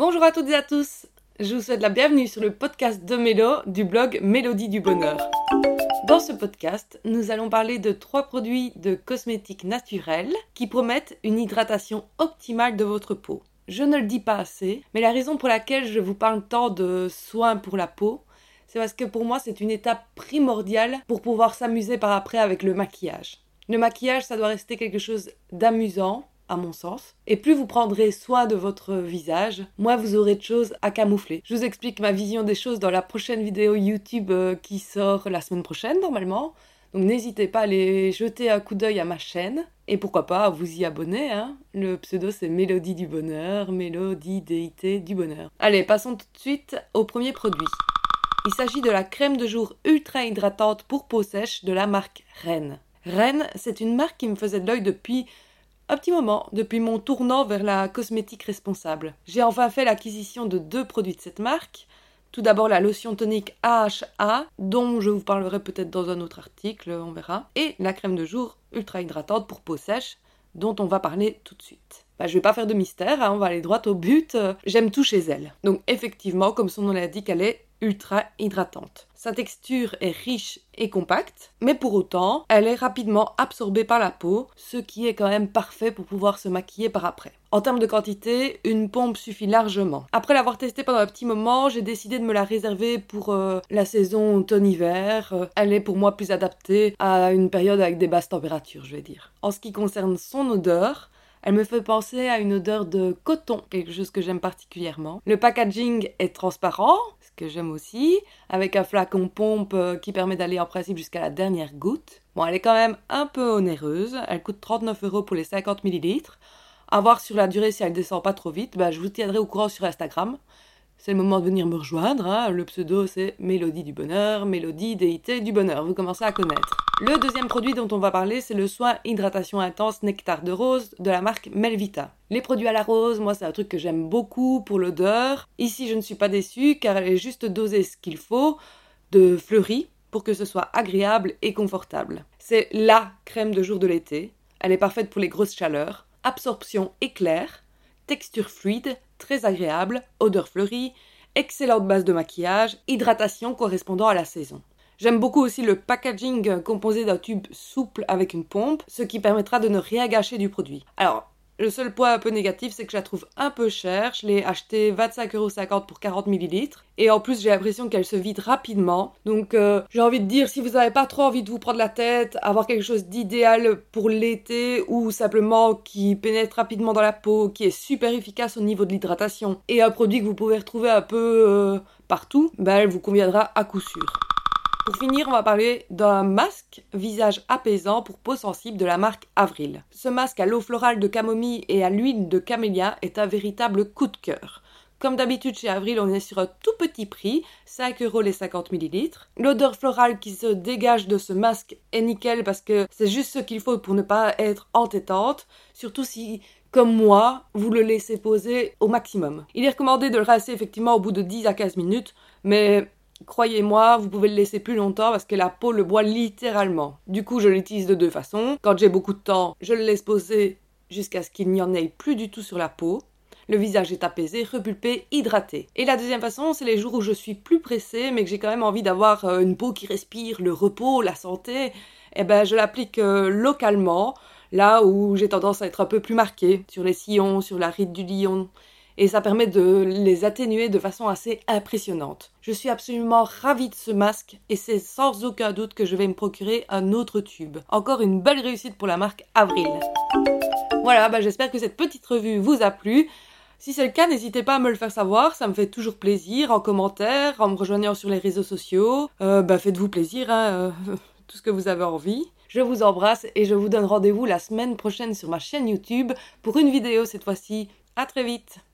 Bonjour à toutes et à tous. Je vous souhaite la bienvenue sur le podcast de Mélo du blog Mélodie du Bonheur. Dans ce podcast, nous allons parler de trois produits de cosmétiques naturels qui promettent une hydratation optimale de votre peau. Je ne le dis pas assez, mais la raison pour laquelle je vous parle tant de soins pour la peau, c'est parce que pour moi c'est une étape primordiale pour pouvoir s'amuser par après avec le maquillage. Le maquillage, ça doit rester quelque chose d'amusant, à mon sens. Et plus vous prendrez soin de votre visage, moins vous aurez de choses à camoufler. Je vous explique ma vision des choses dans la prochaine vidéo YouTube euh, qui sort la semaine prochaine normalement. Donc n'hésitez pas à aller jeter un coup d'œil à ma chaîne. Et pourquoi pas vous y abonner. Hein. Le pseudo c'est Mélodie du Bonheur, Mélodie Déité du Bonheur. Allez, passons tout de suite au premier produit. Il s'agit de la crème de jour ultra hydratante pour peau sèche de la marque Rennes. Rennes, c'est une marque qui me faisait de l'œil depuis un petit moment, depuis mon tournant vers la cosmétique responsable. J'ai enfin fait l'acquisition de deux produits de cette marque. Tout d'abord la lotion tonique AHA, dont je vous parlerai peut-être dans un autre article, on verra. Et la crème de jour ultra hydratante pour peau sèche, dont on va parler tout de suite. Bah, je vais pas faire de mystère, hein, on va aller droit au but. J'aime tout chez elle. Donc effectivement, comme son nom l'indique, elle est ultra hydratante. Sa texture est riche et compacte, mais pour autant, elle est rapidement absorbée par la peau, ce qui est quand même parfait pour pouvoir se maquiller par après. En termes de quantité, une pompe suffit largement. Après l'avoir testée pendant un petit moment, j'ai décidé de me la réserver pour euh, la saison automne-hiver. Euh, elle est pour moi plus adaptée à une période avec des basses températures, je vais dire. En ce qui concerne son odeur, elle me fait penser à une odeur de coton, quelque chose que j'aime particulièrement. Le packaging est transparent, que j'aime aussi, avec un flacon pompe euh, qui permet d'aller en principe jusqu'à la dernière goutte. Bon, elle est quand même un peu onéreuse, elle coûte 39 euros pour les 50 ml. À voir sur la durée si elle descend pas trop vite, bah, je vous tiendrai au courant sur Instagram c'est le moment de venir me rejoindre. Hein. Le pseudo, c'est Mélodie du Bonheur, Mélodie Déité du Bonheur. Vous commencez à connaître. Le deuxième produit dont on va parler, c'est le soin hydratation intense nectar de rose de la marque Melvita. Les produits à la rose, moi, c'est un truc que j'aime beaucoup pour l'odeur. Ici, je ne suis pas déçue car elle est juste dosée ce qu'il faut de fleuri pour que ce soit agréable et confortable. C'est LA crème de jour de l'été. Elle est parfaite pour les grosses chaleurs. Absorption éclair, texture fluide, très agréable, odeur fleurie, excellente base de maquillage, hydratation correspondant à la saison. J'aime beaucoup aussi le packaging composé d'un tube souple avec une pompe, ce qui permettra de ne rien gâcher du produit. Alors, le seul point un peu négatif, c'est que je la trouve un peu chère. Je l'ai achetée 25,50€ pour 40 ml. Et en plus, j'ai l'impression qu'elle se vide rapidement. Donc, euh, j'ai envie de dire, si vous n'avez pas trop envie de vous prendre la tête, avoir quelque chose d'idéal pour l'été ou simplement qui pénètre rapidement dans la peau, qui est super efficace au niveau de l'hydratation et un produit que vous pouvez retrouver un peu euh, partout, ben, elle vous conviendra à coup sûr. Pour finir, on va parler d'un masque visage apaisant pour peau sensible de la marque Avril. Ce masque à l'eau florale de camomille et à l'huile de camélia est un véritable coup de cœur. Comme d'habitude chez Avril, on est sur un tout petit prix, 5 euros les 50 ml. L'odeur florale qui se dégage de ce masque est nickel parce que c'est juste ce qu'il faut pour ne pas être entêtante, surtout si comme moi, vous le laissez poser au maximum. Il est recommandé de le rincer effectivement au bout de 10 à 15 minutes, mais Croyez-moi, vous pouvez le laisser plus longtemps parce que la peau le boit littéralement. Du coup, je l'utilise de deux façons. Quand j'ai beaucoup de temps, je le laisse poser jusqu'à ce qu'il n'y en ait plus du tout sur la peau. Le visage est apaisé, repulpé, hydraté. Et la deuxième façon, c'est les jours où je suis plus pressée, mais que j'ai quand même envie d'avoir euh, une peau qui respire le repos, la santé. Eh ben, je l'applique euh, localement, là où j'ai tendance à être un peu plus marquée, sur les sillons, sur la ride du lion et ça permet de les atténuer de façon assez impressionnante. Je suis absolument ravie de ce masque et c'est sans aucun doute que je vais me procurer un autre tube. Encore une belle réussite pour la marque Avril. Voilà, bah j'espère que cette petite revue vous a plu. Si c'est le cas, n'hésitez pas à me le faire savoir, ça me fait toujours plaisir, en commentaire, en me rejoignant sur les réseaux sociaux. Euh, bah faites-vous plaisir, hein, euh, tout ce que vous avez envie. Je vous embrasse et je vous donne rendez-vous la semaine prochaine sur ma chaîne YouTube pour une vidéo cette fois-ci. À très vite